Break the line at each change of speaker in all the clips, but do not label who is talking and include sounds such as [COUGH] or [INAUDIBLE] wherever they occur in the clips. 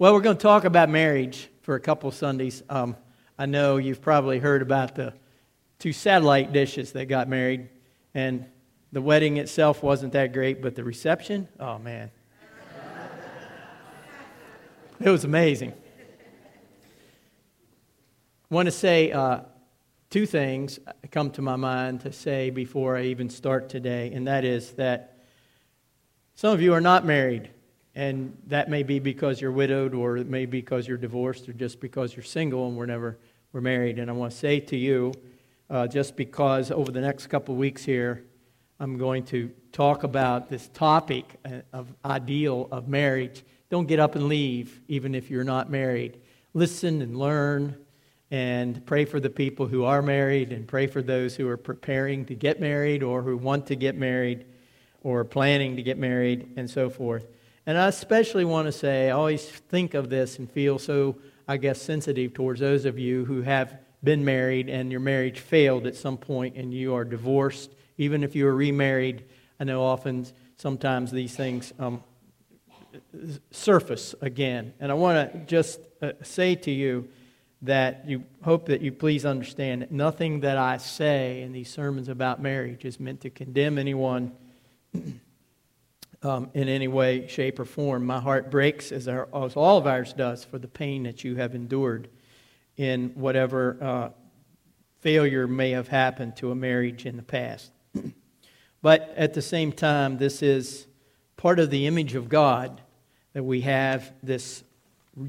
Well, we're going to talk about marriage for a couple Sundays. Um, I know you've probably heard about the two satellite dishes that got married, and the wedding itself wasn't that great, but the reception, oh man. [LAUGHS] it was amazing. I want to say uh, two things come to my mind to say before I even start today, and that is that some of you are not married, and that may be because you're widowed, or it may be because you're divorced, or just because you're single and we're never were married. And I want to say to you, uh, just because over the next couple weeks here, I'm going to talk about this topic uh, of ideal of marriage. Don't get up and leave, even if you're not married. Listen and learn and pray for the people who are married and pray for those who are preparing to get married or who want to get married or planning to get married and so forth. And I especially want to say, I always think of this and feel so, I guess, sensitive towards those of you who have been married and your marriage failed at some point and you are divorced, even if you are remarried. I know often, sometimes these things um, surface again. And I want to just uh, say to you, that you hope that you please understand that nothing that I say in these sermons about marriage is meant to condemn anyone [CLEARS THROAT] um, in any way, shape, or form. My heart breaks, as, our, as all of ours does, for the pain that you have endured in whatever uh, failure may have happened to a marriage in the past. [CLEARS THROAT] but at the same time, this is part of the image of God that we have this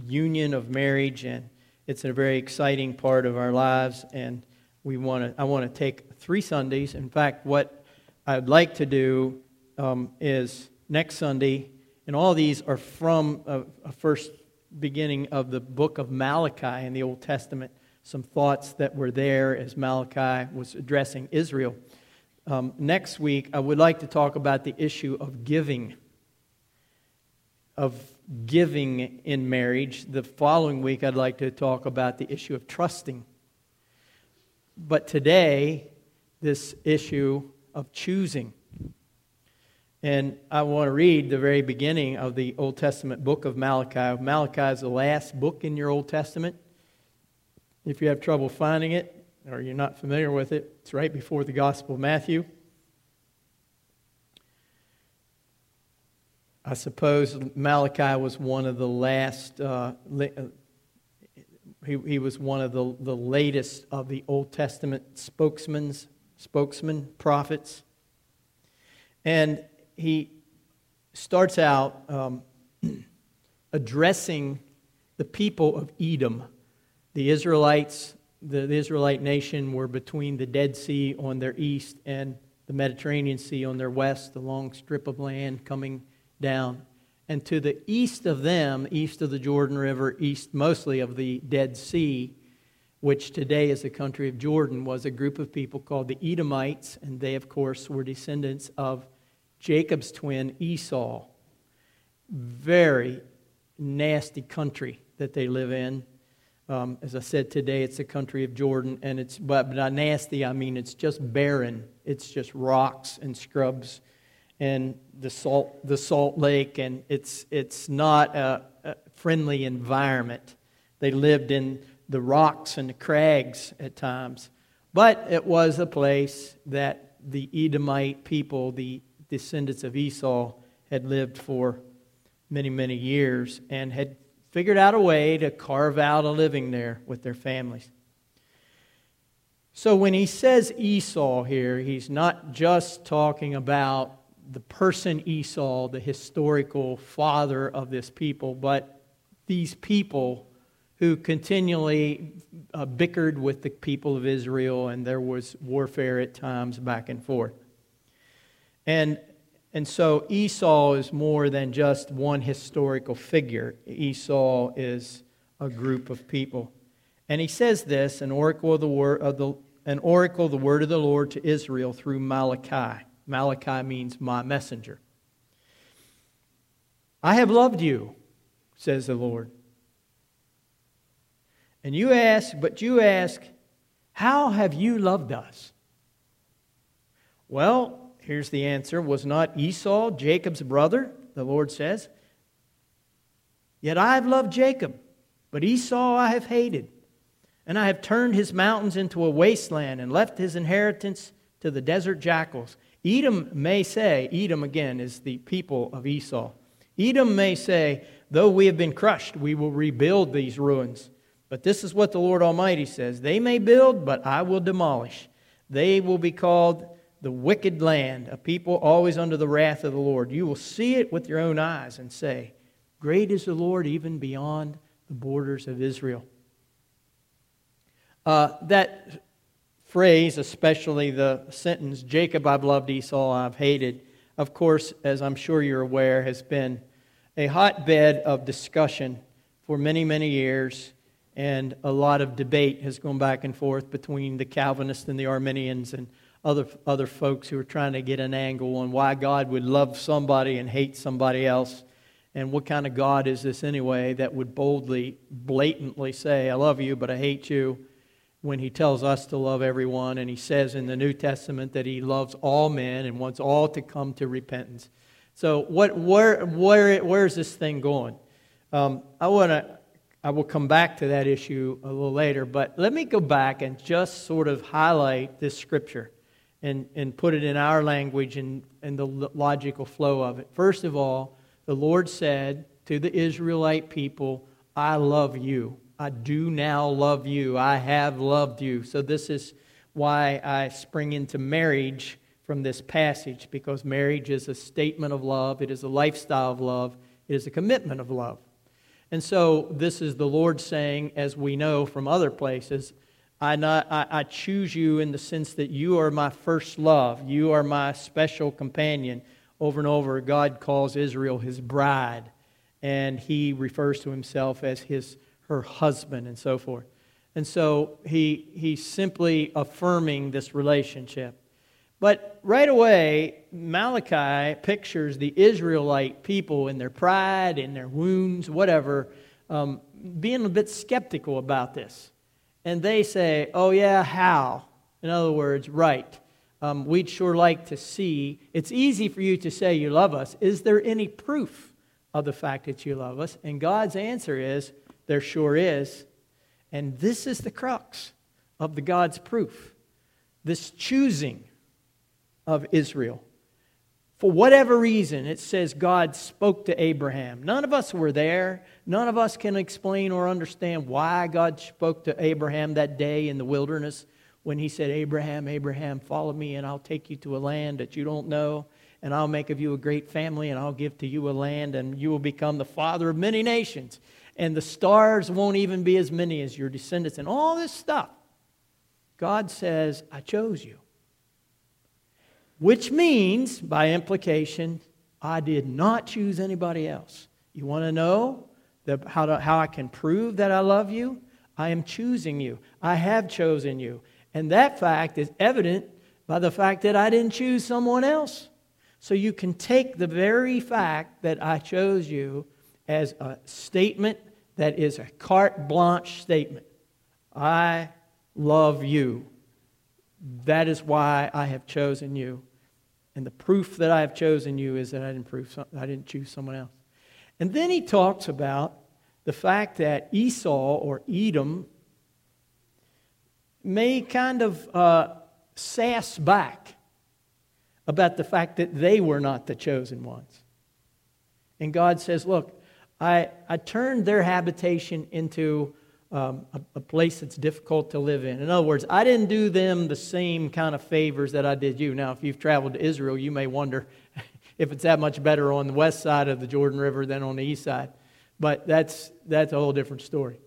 union of marriage and it's a very exciting part of our lives, and we want to. I want to take three Sundays. In fact, what I'd like to do um, is next Sunday, and all these are from a, a first beginning of the book of Malachi in the Old Testament. Some thoughts that were there as Malachi was addressing Israel. Um, next week, I would like to talk about the issue of giving, of giving in marriage. The following week, I'd like to talk about the issue of trusting. But today, this issue of choosing. And I want to read the very beginning of the Old Testament book of Malachi. Malachi is the last book in your Old Testament. If you have trouble finding it or you're not familiar with it, it's right before the Gospel of Matthew. I suppose Malachi was one of the last, uh, uh, he, he was one of the, the latest of the Old Testament spokesmen, spokesman, prophets. And he starts out um, [CLEARS THROAT] addressing the people of Edom. The Israelites, the, the Israelite nation, were between the Dead Sea on their east and the Mediterranean Sea on their west, the long strip of land coming down. And to the east of them, east of the Jordan River, east mostly of the Dead Sea, which today is the country of Jordan, was a group of people called the Edomites, and they, of course, were descendants of Jacob's twin Esau. Very nasty country that they live in. Um, as I said today, it's the country of Jordan, and it's but, but nasty. I mean, it's just barren. It's just rocks and scrubs and the salt, the salt lake, and it's, it's not a, a friendly environment. They lived in the rocks and the crags at times. But it was a place that the Edomite people, the descendants of Esau, had lived for many, many years and had figured out a way to carve out a living there with their families. So when he says Esau here, he's not just talking about the person Esau, the historical father of this people, but these people who continually uh, bickered with the people of Israel, and there was warfare at times back and forth. And, and so Esau is more than just one historical figure, Esau is a group of people. And he says this an oracle of the word of the an oracle the word of the Lord to Israel through Malachi. Malachi means my messenger. I have loved you, says the Lord. And you ask, but you ask, how have you loved us? Well, here's the answer. Was not Esau Jacob's brother, the Lord says? Yet I have loved Jacob, but Esau I have hated. And I have turned his mountains into a wasteland and left his inheritance to the desert jackals. Edom may say, Edom again is the people of Esau. Edom may say, Though we have been crushed, we will rebuild these ruins. But this is what the Lord Almighty says They may build, but I will demolish. They will be called the wicked land, a people always under the wrath of the Lord. You will see it with your own eyes and say, Great is the Lord even beyond the borders of Israel. Uh, that phrase, especially the sentence, Jacob I've loved, Esau I've hated, of course, as I'm sure you're aware, has been a hotbed of discussion for many, many years, and a lot of debate has gone back and forth between the Calvinists and the Arminians and other, other folks who are trying to get an angle on why God would love somebody and hate somebody else. And what kind of God is this anyway that would boldly, blatantly say, I love you, but I hate you, when he tells us to love everyone. And he says in the New Testament that he loves all men and wants all to come to repentance. So, what, where, where, where is this thing going? Um, I want to. I will come back to that issue a little later, but let me go back and just sort of highlight this scripture and, and put it in our language and, and the logical flow of it. First of all, the Lord said to the Israelite people, I love you. I do now love you. I have loved you. So, this is why I spring into marriage from this passage, because marriage is a statement of love, it is a lifestyle of love, it is a commitment of love. And so, this is the Lord saying, as we know from other places, I, not, I, I, choose you in the sense that you are my first love. You are my special companion. Over and over, God calls Israel his bride, and he refers to himself as his, her husband, and so forth. And so he, he's simply affirming this relationship. But right away, Malachi pictures the Israelite people in their pride, in their wounds, whatever, um, being a bit skeptical about this and they say, oh, yeah, how? In other words, right. Um, we'd sure like to see. It's easy for you to say you love us. Is there any proof of the fact that you love us? And God's answer is, there sure is. And this is the crux of the God's proof this choosing of Israel. For whatever reason, it says God spoke to Abraham. None of us were there. None of us can explain or understand why God spoke to Abraham that day in the wilderness when he said, Abraham, Abraham, follow me, and I'll take you to a land that you don't know, and I'll make of you a great family, and I'll give to you a land, and you will become the father of many nations. And the stars won't even be as many as your descendants, and all this stuff. God says, I chose you. Which means, by implication, I did not choose anybody else. You want to know the, how, to, how I can prove that I love you? I am choosing you. I have chosen you. And that fact is evident by the fact that I didn't choose someone else. So you can take the very fact that I chose you as a statement that is a carte blanche statement. I love you. That is why I have chosen you. And the proof that I have chosen you is that I didn't, prove some, I didn't choose someone else. And then he talks about the fact that Esau or Edom may kind of uh, sass back about the fact that they were not the chosen ones. And God says, Look, I, I turned their habitation into um, a, a, place that's difficult to live in. In other words, I didn't do them the same kind of favors that I did you. Now, if you've traveled to Israel, you may wonder [LAUGHS] if it's that much better on the west side of the Jordan River than on the east side. But that's, that's a whole different story.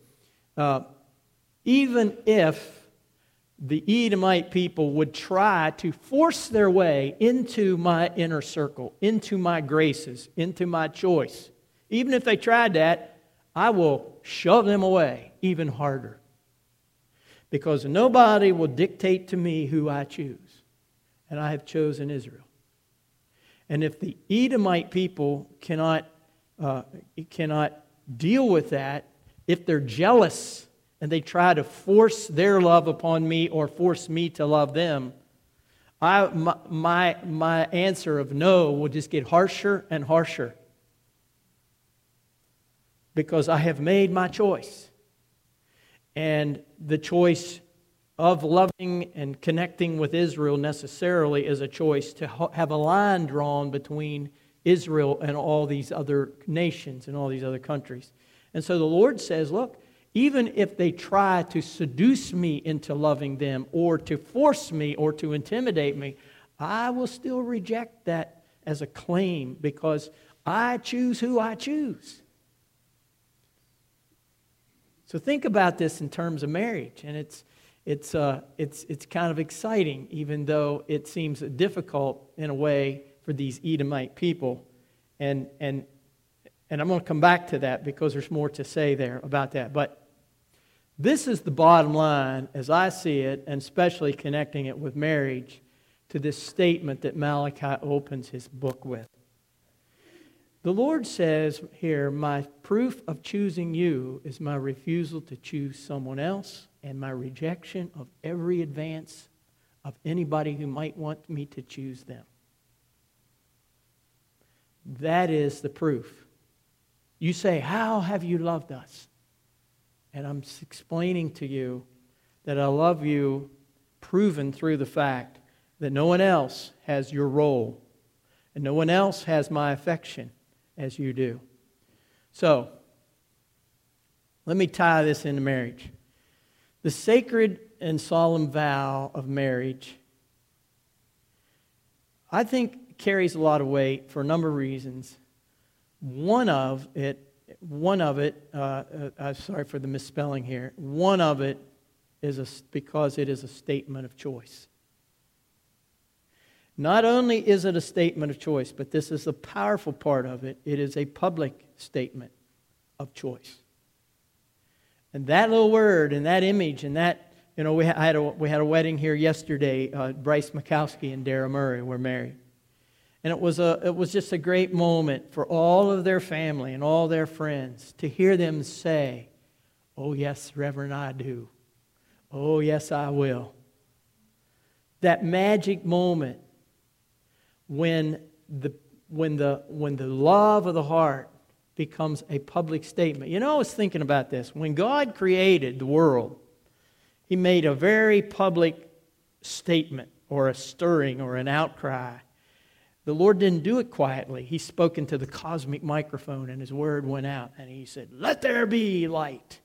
Uh, even if the Edomite people would try to force their way into my inner circle, into my graces, into my choice, even if they tried that, I will shove them away even harder. Because nobody will dictate to me who I choose. And I have chosen Israel. And if the Edomite people cannot, uh, cannot deal with that, if they're jealous and they try to force their love upon me or force me to love them, I, my, my, my answer of no will just get harsher and harsher. because I have made my choice. And the choice of loving and connecting with Israel necessarily is a choice to have a line drawn between Israel and all these other nations and all these other countries. And so the Lord says, Look, even if they try to seduce me into loving them or to force me or to intimidate me, I will still reject that as a claim because I choose who I choose. So think about this in terms of marriage, and it's, it's, uh, it's, it's kind of exciting, even though it seems difficult in a way for these Edomite people. And, and, and I'm going to come back to that because there's more to say there about that. But this is the bottom line as I see it, and especially connecting it with marriage to this statement that Malachi opens his book with. The Lord says here, My proof of choosing you is my refusal to choose someone else and my rejection of every advance of anybody who might want me to choose them. That is the proof. You say, How have you loved us? And I'm explaining to you that I love you, proven through the fact that no one else has your role and no one else has my affection as you do. So, let me tie this into marriage. The sacred and solemn vow of marriage, I think, carries a lot of weight for a number of reasons. One of it one of it, uh, uh, I'm sorry for the misspelling here, one of it is a, because it is a statement of choice. Not only is it a statement of choice, but this is the powerful part of it, it is a public statement of choice. And that little word and that image and that, you know, we had a, we had a wedding here yesterday. Uh, Bryce Mikowski and Dara Murray were married. And it was, a, it was just a great moment for all of their family and all their friends to hear them say, Oh, yes, Reverend, I do. Oh, yes, I will. That magic moment when the, when the, when the love of the heart becomes a public statement. You know, I was thinking about this. When God created the world, He made a very public statement or a stirring or an outcry the Lord didn't do it quietly. He spoke into the cosmic microphone and his word went out and he said, Let there be light.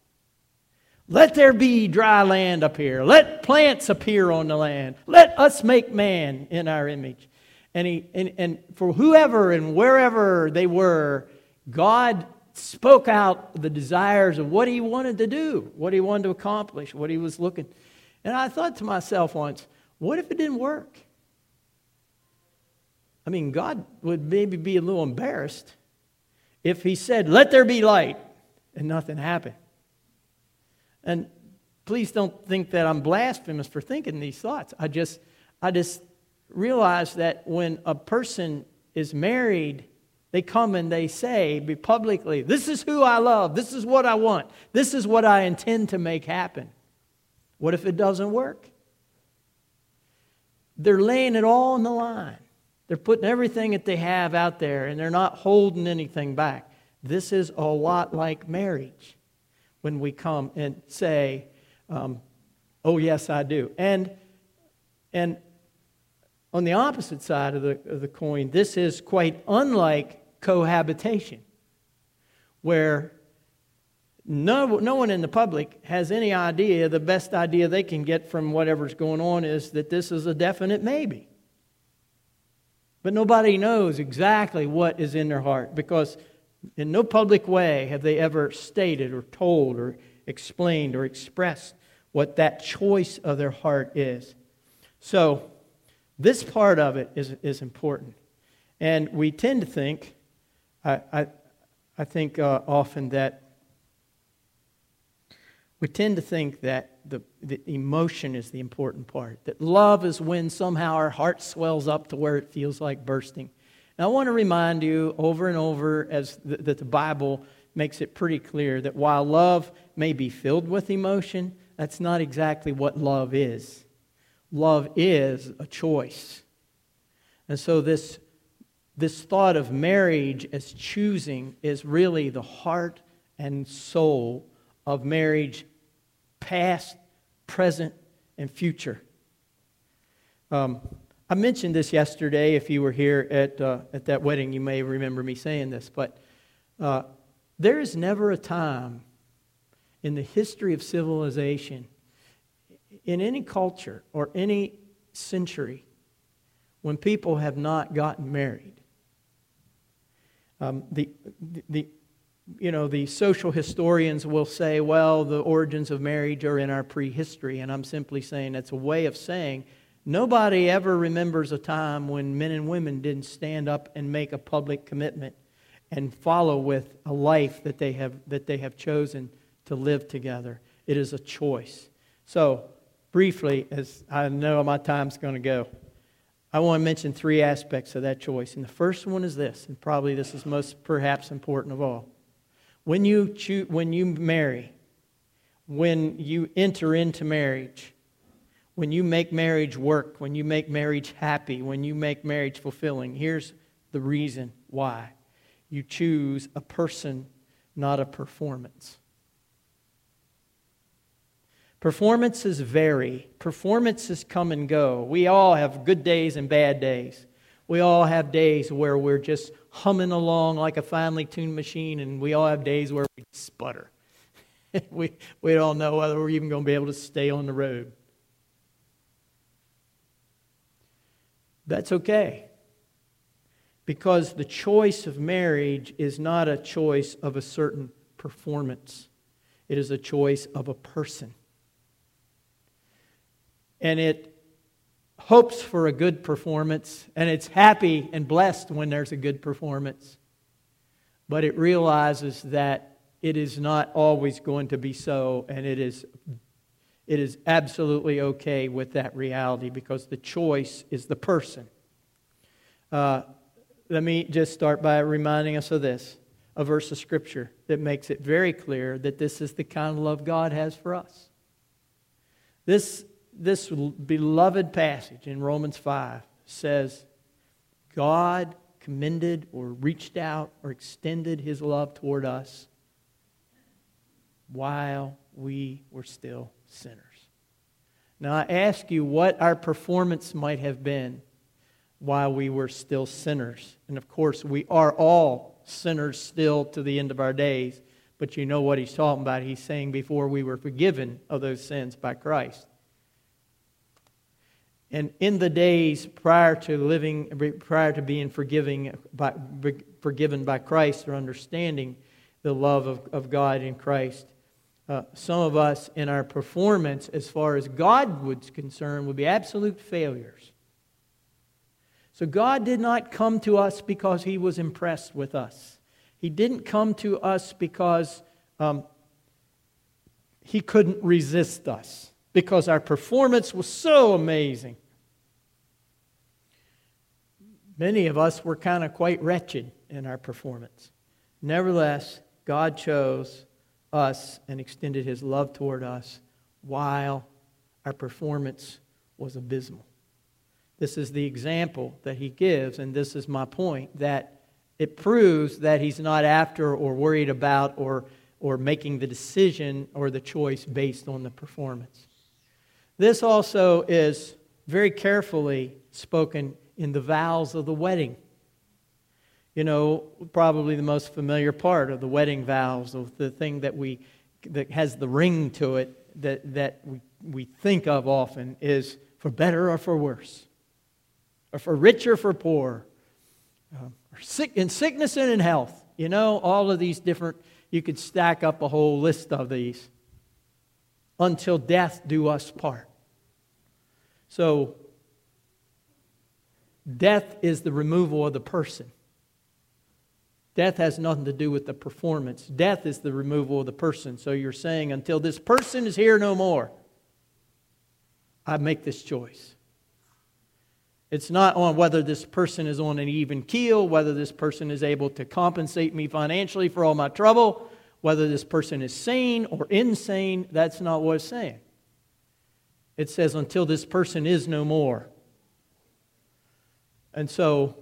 Let there be dry land appear. Let plants appear on the land. Let us make man in our image. And, he, and, and for whoever and wherever they were, God spoke out the desires of what he wanted to do, what he wanted to accomplish, what he was looking. And I thought to myself once, what if it didn't work? I mean, God would maybe be a little embarrassed if He said, Let there be light, and nothing happened. And please don't think that I'm blasphemous for thinking these thoughts. I just, I just realize that when a person is married, they come and they say publicly, This is who I love. This is what I want. This is what I intend to make happen. What if it doesn't work? They're laying it all on the line. They're putting everything that they have out there and they're not holding anything back. This is a lot like marriage when we come and say, um, Oh, yes, I do. And, and on the opposite side of the, of the coin, this is quite unlike cohabitation, where no, no one in the public has any idea. The best idea they can get from whatever's going on is that this is a definite maybe. But nobody knows exactly what is in their heart because in no public way have they ever stated or told or explained or expressed what that choice of their heart is. So, this part of it is, is important. And we tend to think, I, I, I think uh, often that we tend to think that the, the emotion is the important part, that love is when somehow our heart swells up to where it feels like bursting. And I want to remind you over and over as the, that the Bible makes it pretty clear that while love may be filled with emotion, that's not exactly what love is. Love is a choice. And so this, this thought of marriage as choosing is really the heart and soul of marriage, past, present, and future. Um, I mentioned this yesterday. If you were here at, uh, at that wedding, you may remember me saying this. But uh, there is never a time in the history of civilization, in any culture or any century, when people have not gotten married. Um, the, the, you know, the social historians will say, well, the origins of marriage are in our prehistory. And I'm simply saying it's a way of saying nobody ever remembers a time when men and women didn't stand up and make a public commitment and follow with a life that they have, that they have chosen to live together. It is a choice. So, briefly, as I know my time's going to go, I want to mention three aspects of that choice. And the first one is this, and probably this is most perhaps important of all. When you, choose, when you marry, when you enter into marriage, when you make marriage work, when you make marriage happy, when you make marriage fulfilling, here's the reason why. You choose a person, not a performance. Performances vary. Performances come and go. We all have good days and bad days. We all have days where we're just humming along like a finely tuned machine, and we all have days where we sputter. [LAUGHS] we, we don't know whether we're even going to be able to stay on the road. That's okay. Because the choice of marriage is not a choice of a certain performance, it is a choice of a person. And it hopes for a good performance, and it's happy and blessed when there's a good performance. But it realizes that it is not always going to be so, and it is, it is absolutely okay with that reality because the choice is the person. Uh, let me just start by reminding us of this a verse of Scripture that makes it very clear that this is the kind of love God has for us. This this beloved passage in Romans 5 says, God commended or reached out or extended his love toward us while we were still sinners. Now, I ask you what our performance might have been while we were still sinners. And of course, we are all sinners still to the end of our days. But you know what he's talking about. He's saying before we were forgiven of those sins by Christ. And in the days prior to living, prior to being forgiving by, forgiven by Christ or understanding the love of, of God in Christ, uh, some of us in our performance, as far as God was concerned, would be absolute failures. So God did not come to us because he was impressed with us. He didn't come to us because um, he couldn't resist us because our performance was so amazing. Many of us were kind of quite wretched in our performance. Nevertheless, God chose us and extended his love toward us while our performance was abysmal. This is the example that he gives, and this is my point that it proves that he's not after or worried about or or making the decision or the choice based on the performance. This also is very carefully spoken in the vows of the wedding. You know, probably the most familiar part of the wedding vows, of the thing that we that has the ring to it that, that we, we think of often is for better or for worse, or for rich or for poor, uh, sick, in sickness and in health. You know, all of these different you could stack up a whole list of these until death do us part. So, death is the removal of the person. Death has nothing to do with the performance. Death is the removal of the person. So you're saying, until this person is here no more, I make this choice. It's not on whether this person is on an even keel, whether this person is able to compensate me financially for all my trouble, whether this person is sane or insane. That's not what it's saying. It says, until this person is no more. And so,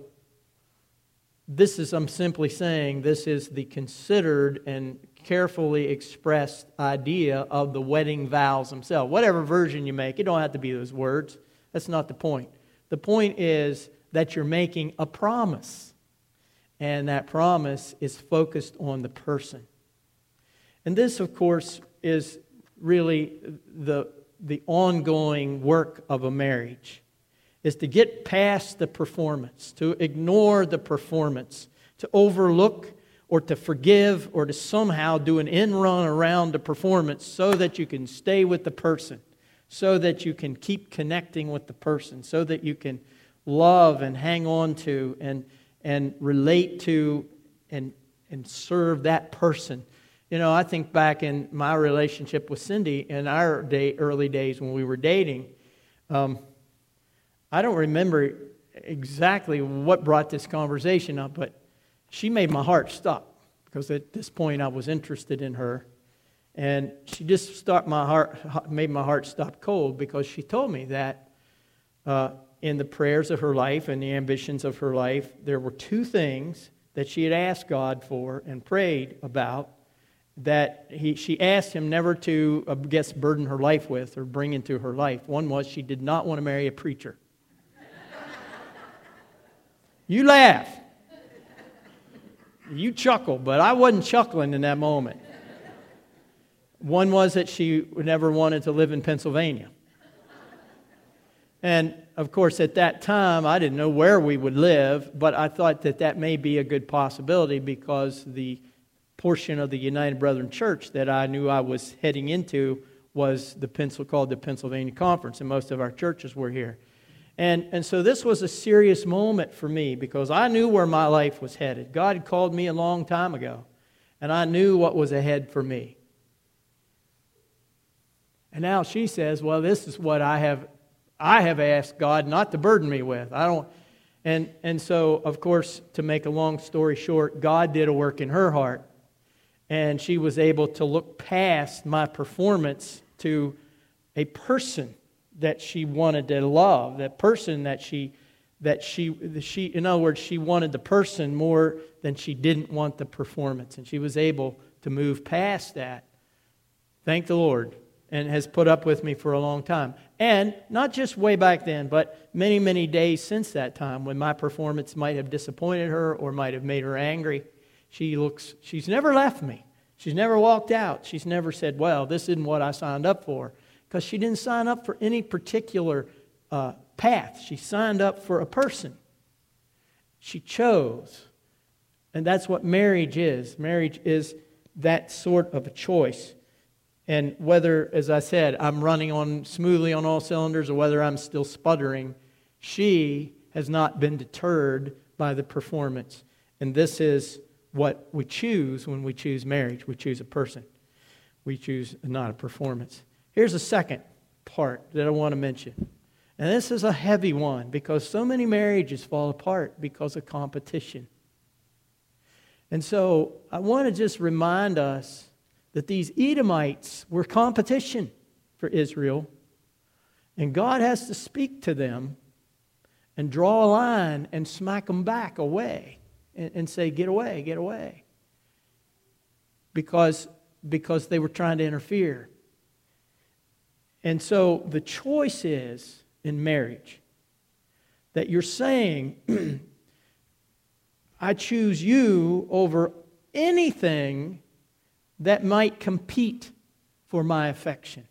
this is, I'm simply saying, this is the considered and carefully expressed idea of the wedding vows themselves. Whatever version you make, it don't have to be those words. That's not the point. The point is that you're making a promise. And that promise is focused on the person. And this, of course, is really the, the ongoing work of a marriage is to get past the performance, to ignore the performance, to overlook or to forgive or to somehow do an in run around the performance so that you can stay with the person, so that you can keep connecting with the person, so that you can love and hang on to and, and relate to and, and serve that person. You know, I think back in my relationship with Cindy in our day, early days when we were dating. Um, I don't remember exactly what brought this conversation up, but she made my heart stop because at this point I was interested in her. And she just stopped my heart, made my heart stop cold because she told me that uh, in the prayers of her life and the ambitions of her life, there were two things that she had asked God for and prayed about that he, she asked him never to, I guess, burden her life with or bring into her life. One was she did not want to marry a preacher. [LAUGHS] You laugh. You chuckle, but I wasn't chuckling in that moment. One was that she never wanted to live in Pennsylvania. And of course, at that time, I didn't know where we would live, but I thought that that may be a good possibility because the portion of the United Brethren Church that I knew I was heading into was the pencil called the Pennsylvania Conference, and most of our churches were here. And, and so this was a serious moment for me because I knew where my life was headed. God had called me a long time ago, and I knew what was ahead for me. And now she says, Well, this is what I have, I have asked God not to burden me with. I don't. And, and so, of course, to make a long story short, God did a work in her heart, and she was able to look past my performance to a person that she wanted to love, that person that she that she she in other words she wanted the person more than she didn't want the performance. And she was able to move past that thank the lord and has put up with me for a long time. And not just way back then but many many days since that time when my performance might have disappointed her or might have made her angry she looks she's never left me she's never walked out she's never said well this isn't what i signed up for because she didn't sign up for any particular uh, path. She signed up for a person. She chose. And that's what marriage is. Marriage is that sort of a choice. And whether, as I said, I'm running on smoothly on all cylinders or whether I'm still sputtering, she has not been deterred by the performance. And this is what we choose when we choose marriage. We choose a person. We choose not a performance. Here's a second part that I want to mention. And this is a heavy one because so many marriages fall apart because of competition. And so I want to just remind us that these Edomites were competition for Israel. And God has to speak to them and draw a line and smack them back away and, and say, Get away, get away. Because, because they were trying to interfere. And so the choice is in marriage that you're saying, [CLEARS THROAT] I choose you over anything that might compete for my affection.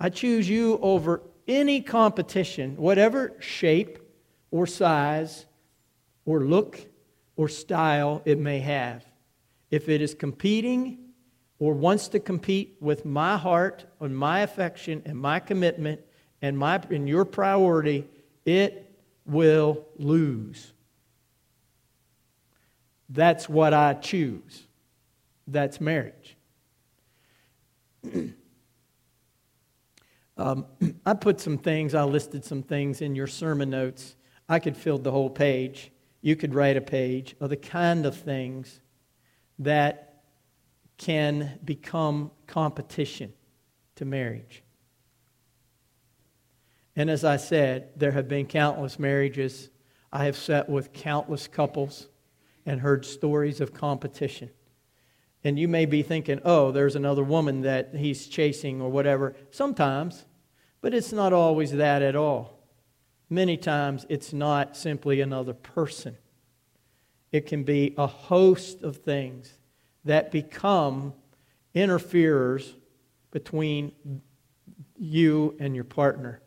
I choose you over any competition, whatever shape or size or look or style it may have. If it is competing or wants to compete with my heart and my affection and my commitment and, my, and your priority, it will lose. That's what I choose. That's marriage. [CLEARS THROAT] um, [CLEARS THROAT] I put some things, I listed some things in your sermon notes. I could fill the whole page. You could write a page of the kind of things that can become competition to marriage. And as I said, there have been countless marriages. I have sat with countless couples, and heard stories of competition. And you may be thinking, oh, there's another woman that he's chasing or whatever. Sometimes, but it's not always that at all. Many times, it's not simply another person, it can be a host of things that become interferers between you and your partner.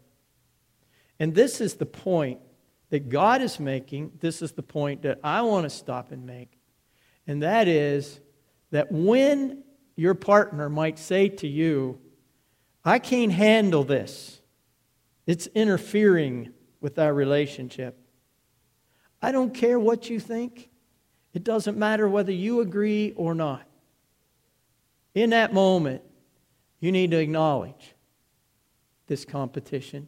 And this is the point that God is making. This is the point that I want to stop and make. And that is that when your partner might say to you, I can't handle this, it's interfering with our relationship. I don't care what you think. It doesn't matter whether you agree or not. In that moment, you need to acknowledge this competition.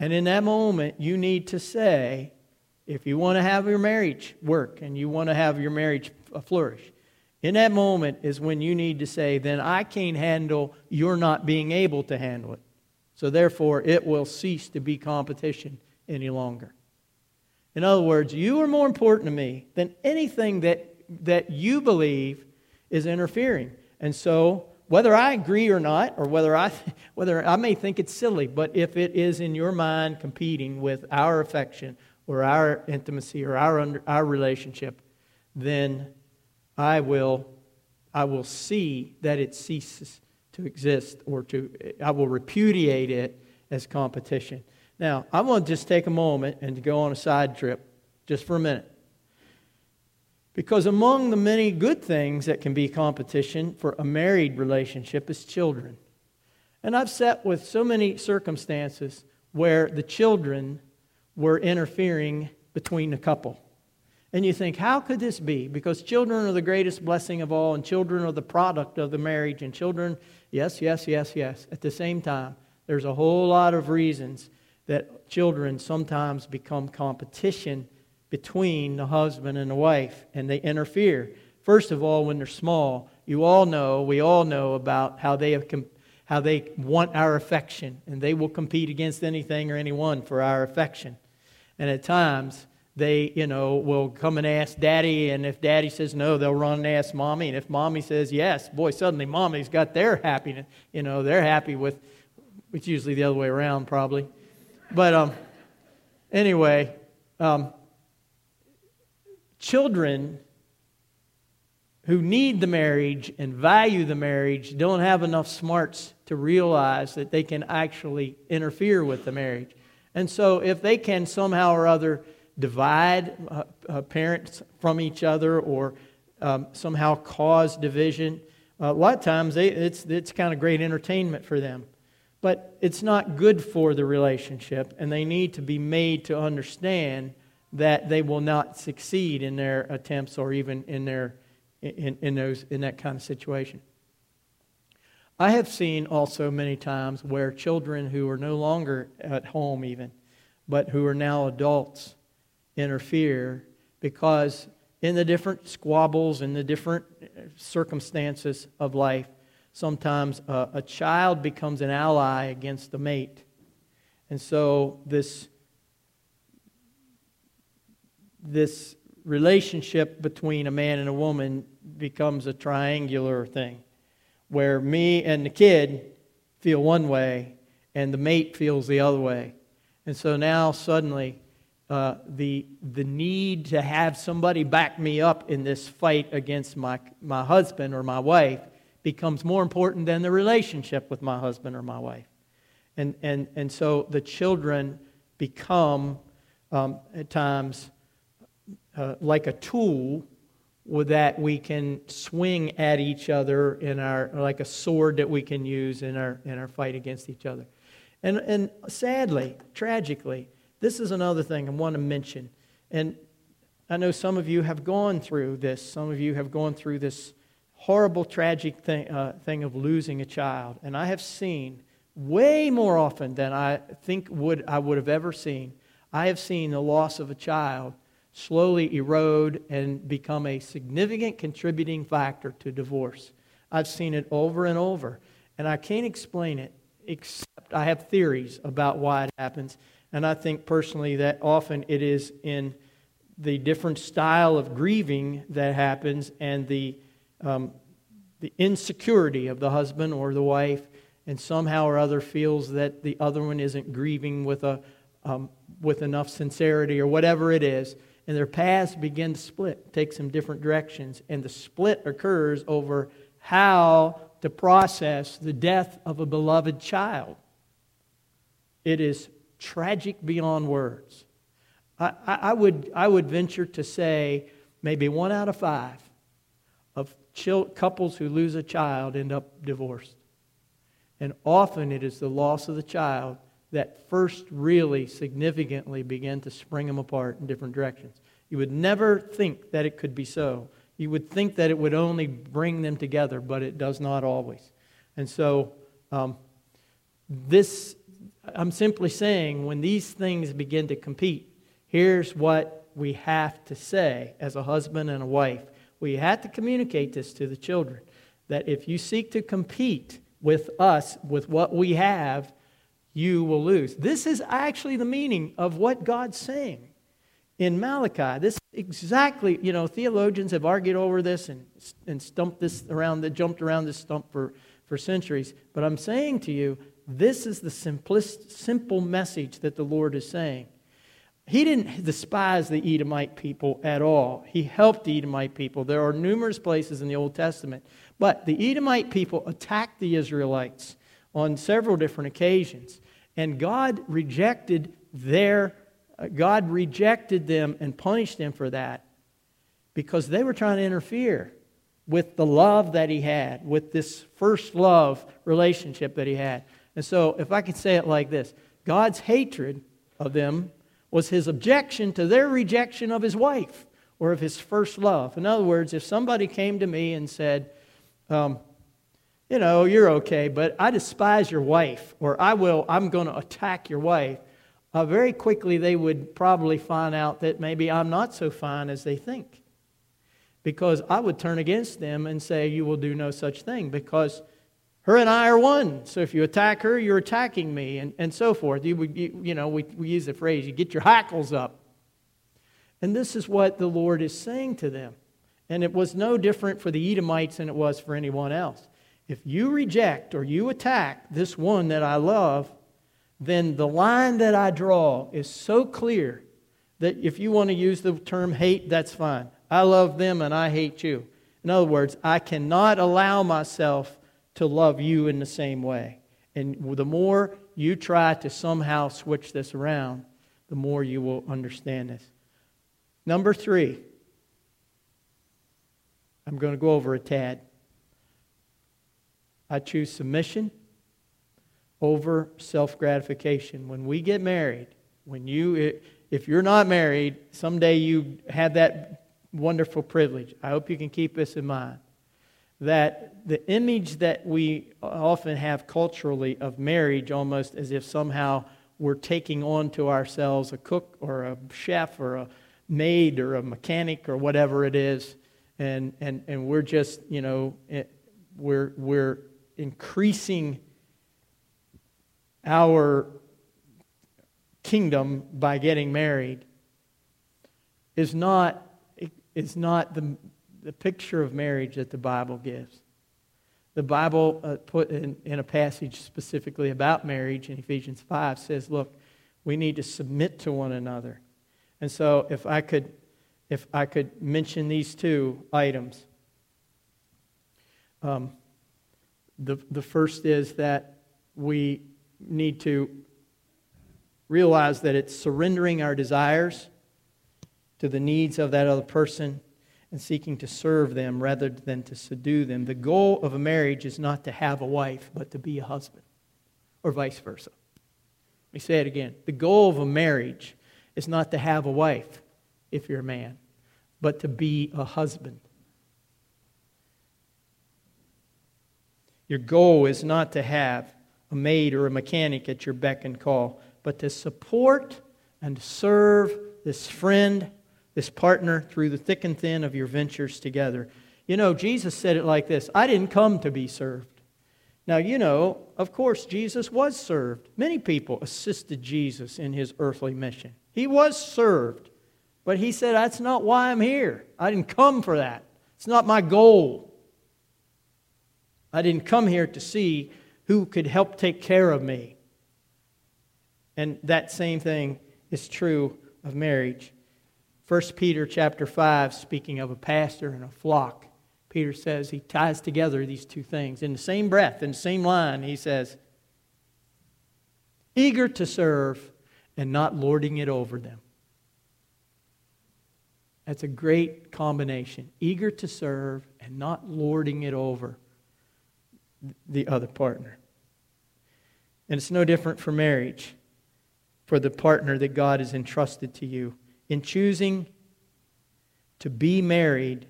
And in that moment, you need to say, if you want to have your marriage work and you want to have your marriage flourish, in that moment is when you need to say, then I can't handle your not being able to handle it. So therefore, it will cease to be competition any longer. In other words, you are more important to me than anything that, that you believe is interfering. And so whether I agree or not, or whether I, [LAUGHS] whether I may think it's silly, but if it is in your mind competing with our affection or our intimacy or our, under, our relationship, then I will, I will see that it ceases to exist or to, I will repudiate it as competition. Now, I want to just take a moment and to go on a side trip just for a minute. Because among the many good things that can be competition for a married relationship is children. And I've sat with so many circumstances where the children were interfering between the couple. And you think, how could this be? Because children are the greatest blessing of all, and children are the product of the marriage, and children, yes, yes, yes, yes. At the same time, there's a whole lot of reasons that children sometimes become competition between the husband and the wife, and they interfere. First of all, when they're small, you all know, we all know about how they have how they want our affection, and they will compete against anything or anyone for our affection. And at times, they, you know, will come and ask daddy, and if daddy says no, they'll run and ask mommy. And if mommy says yes, boy, suddenly mommy's got their happiness. You know, they're happy with, it's usually the other way around, probably. But um, anyway, um, children who need the marriage and value the marriage don't have enough smarts to realize that they can actually interfere with the marriage. And so, if they can somehow or other divide uh, uh, parents from each other or um, somehow cause division, uh, a lot of times they, it's, it's kind of great entertainment for them. But it's not good for the relationship, and they need to be made to understand that they will not succeed in their attempts or even in, their, in, in, those, in that kind of situation. I have seen also many times where children who are no longer at home, even, but who are now adults, interfere because in the different squabbles and the different uh, circumstances of life, sometimes a, a child becomes an ally against the mate. And so this this relationship between a man and a woman becomes a triangular thing where me and the kid feel one way and the mate feels the other way. And so now suddenly uh, the, the need to have somebody back me up in this fight against my, my husband or my wife becomes more important than the relationship with my husband or my wife. And, and, and so the children become, um, at times, uh, like a tool that we can swing at each other in our like a sword that we can use in our in our fight against each other and and sadly tragically this is another thing i want to mention. And i know some of you have gone through this. Some of you have gone through this horrible tragic thing, uh, thing of losing a child. And i have seen way more often than i think would i would have ever seen. I have seen the loss of a child slowly erode and become a significant contributing factor to divorce. I've seen it over and over, and I can't explain it except I have theories about why it happens. And I think personally that often it is in the different style of grieving that happens and the, um, the insecurity of the husband or the wife, and somehow or other feels that the other one isn't grieving with, a, um, with enough sincerity or whatever it is, and their paths begin to split, take some different directions, and the split occurs over how to process the death of a beloved child. It is tragic beyond words. I, I, I, would, I would venture to say maybe one out of five of couples who lose a child end up divorced. And often it is the loss of the child that first really significantly began to spring them apart in different directions. You would never think that it could be so. You would think that it would only bring them together, but it does not always. And so, um, this, I'm simply saying, when these things begin to compete, here's what we have to say as a husband and a wife. We have to communicate this to the children that if you seek to compete with us, with what we have, you will lose. This is actually the meaning of what God's saying in Malachi. This exactly, you know, theologians have argued over this and, and stumped this around, jumped around this stump for, for centuries. But I'm saying to you, this is the simplest, simple message that the Lord is saying. He didn't despise the Edomite people at all. He helped the Edomite people. There are numerous places in the Old Testament. But the Edomite people attacked the Israelites on several different occasions. And God rejected their uh, God rejected them and punished them for that because they were trying to interfere with the love that he had, with this first love relationship that he had. And so, if I could say it like this God's hatred of them was his objection to their rejection of his wife or of his first love. In other words, if somebody came to me and said, um, you know, you're okay, but I despise your wife, or I will, I'm going to attack your wife uh, very quickly they would probably find out that maybe I'm not so fine as they think. Because I would turn against them and say, You will do no such thing, because her and I are one. So if you attack her, you're attacking me, and, and so forth. You, you, you know, we, we use the phrase, you get your hackles up. And this is what the Lord is saying to them. And it was no different for the Edomites than it was for anyone else. If you reject or you attack this one that I love, then the line that I draw is so clear that if you want to use the term hate, that's fine. I love them and I hate you. In other words, I cannot allow myself to love you in the same way. And the more you try to somehow switch this around, the more you will understand this. Number three, I'm going to go over a tad. I choose submission over self gratification. When we get married, when you, if you're not married, someday you have that wonderful privilege. I hope you can keep this in mind. That the image that we often have culturally of marriage, almost as if somehow we're taking on to ourselves a cook or a chef or a maid or a mechanic or whatever it is, and, and, and we're just, you know, eh, we're, we're increasing our kingdom by getting married is not, is not the, the picture of marriage that the Bible gives. The Bible, uh, put in, in a passage specifically about marriage in Ephesians 5, says, look, we need to submit to one another. And so if I could, if I could mention these two items. Um, the, the first is that we need to realize that it's surrendering our desires to the needs of that other person and seeking to serve them rather than to subdue them. The goal of a marriage is not to have a wife, but to be a husband, or vice versa. Let me say it again. The goal of a marriage is not to have a wife, if you're a man, but to be a husband. Your goal is not to have a maid or a mechanic at your beck and call, but to support and serve this friend, this partner through the thick and thin of your ventures together. You know, Jesus said it like this I didn't come to be served. Now, you know, of course, Jesus was served. Many people assisted Jesus in his earthly mission. He was served. But he said, That's not why I'm here. I didn't come for that. It's not my goal. I didn't come here to see who could help take care of me. And that same thing is true of marriage. 1 Peter chapter 5, speaking of a pastor and a flock, Peter says he ties together these two things. In the same breath, in the same line, he says, eager to serve and not lording it over them. That's a great combination. Eager to serve and not lording it over the other partner. And it's no different for marriage, for the partner that God has entrusted to you. In choosing to be married,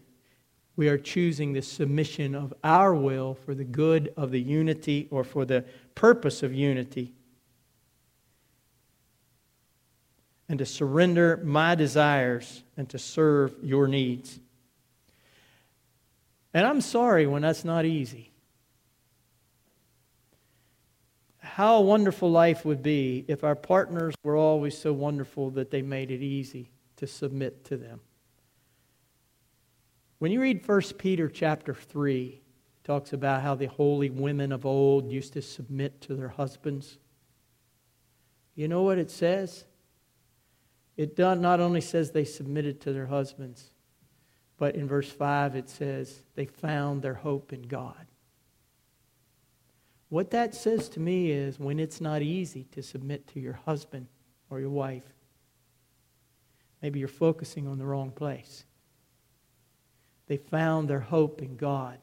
we are choosing the submission of our will for the good of the unity or for the purpose of unity. And to surrender my desires and to serve your needs. And I'm sorry when that's not easy. How wonderful life would be if our partners were always so wonderful that they made it easy to submit to them. When you read 1 Peter chapter 3, talks about how the holy women of old used to submit to their husbands. You know what it says? It not only says they submitted to their husbands, but in verse 5 it says they found their hope in God. What that says to me is when it's not easy to submit to your husband or your wife, maybe you're focusing on the wrong place. They found their hope in God.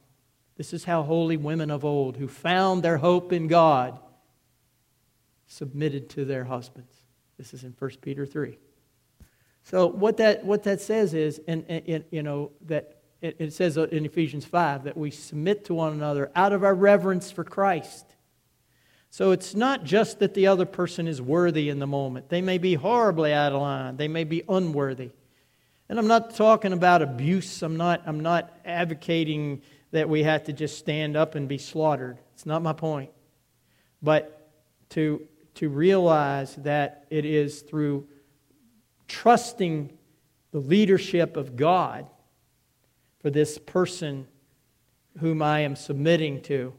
This is how holy women of old, who found their hope in God, submitted to their husbands. This is in 1 Peter 3. So what that, what that says is, and, and you know, that it, it says in Ephesians 5 that we submit to one another out of our reverence for Christ. So it's not just that the other person is worthy in the moment. They may be horribly out of line, they may be unworthy. And I'm not talking about abuse. I'm not, I'm not advocating that we have to just stand up and be slaughtered. It's not my point. But to, to realize that it is through trusting the leadership of God for this person whom I am submitting to,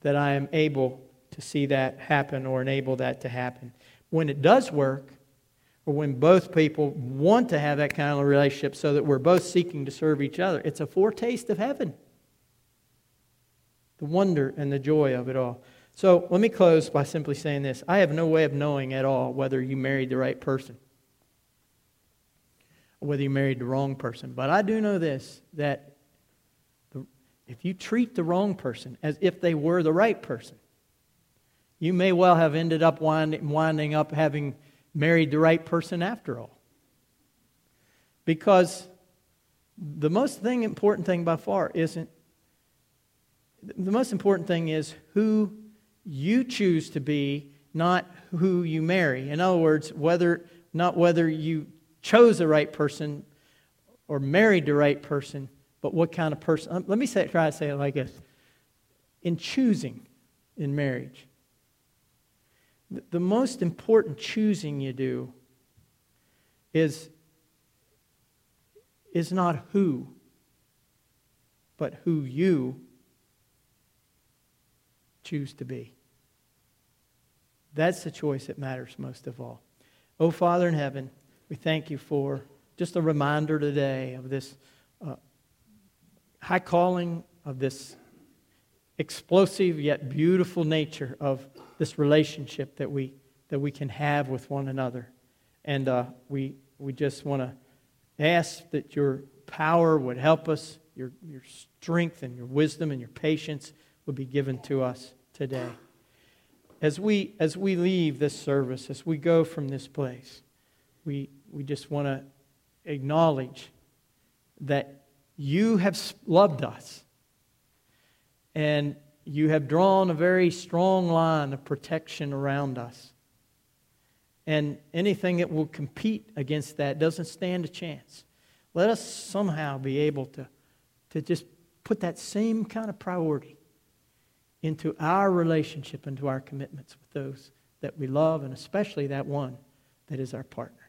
that I am able to see that happen or enable that to happen. When it does work, or when both people want to have that kind of relationship so that we're both seeking to serve each other, it's a foretaste of heaven. The wonder and the joy of it all. So let me close by simply saying this I have no way of knowing at all whether you married the right person whether you married the wrong person. But I do know this that if you treat the wrong person as if they were the right person, you may well have ended up winding, winding up having married the right person after all. Because the most thing important thing by far isn't the most important thing is who you choose to be, not who you marry. In other words, whether not whether you chose the right person or married the right person, but what kind of person. Um, let me say, try to say it like this. In choosing in marriage, the most important choosing you do is, is not who, but who you choose to be. That's the choice that matters most of all. Oh, Father in heaven, we thank you for just a reminder today of this uh, high calling, of this explosive yet beautiful nature of this relationship that we, that we can have with one another. And uh, we, we just want to ask that your power would help us, your, your strength and your wisdom and your patience would be given to us today. As we, as we leave this service, as we go from this place, we, we just want to acknowledge that you have loved us and you have drawn a very strong line of protection around us. And anything that will compete against that doesn't stand a chance. Let us somehow be able to, to just put that same kind of priority into our relationship, into our commitments with those that we love, and especially that one that is our partner.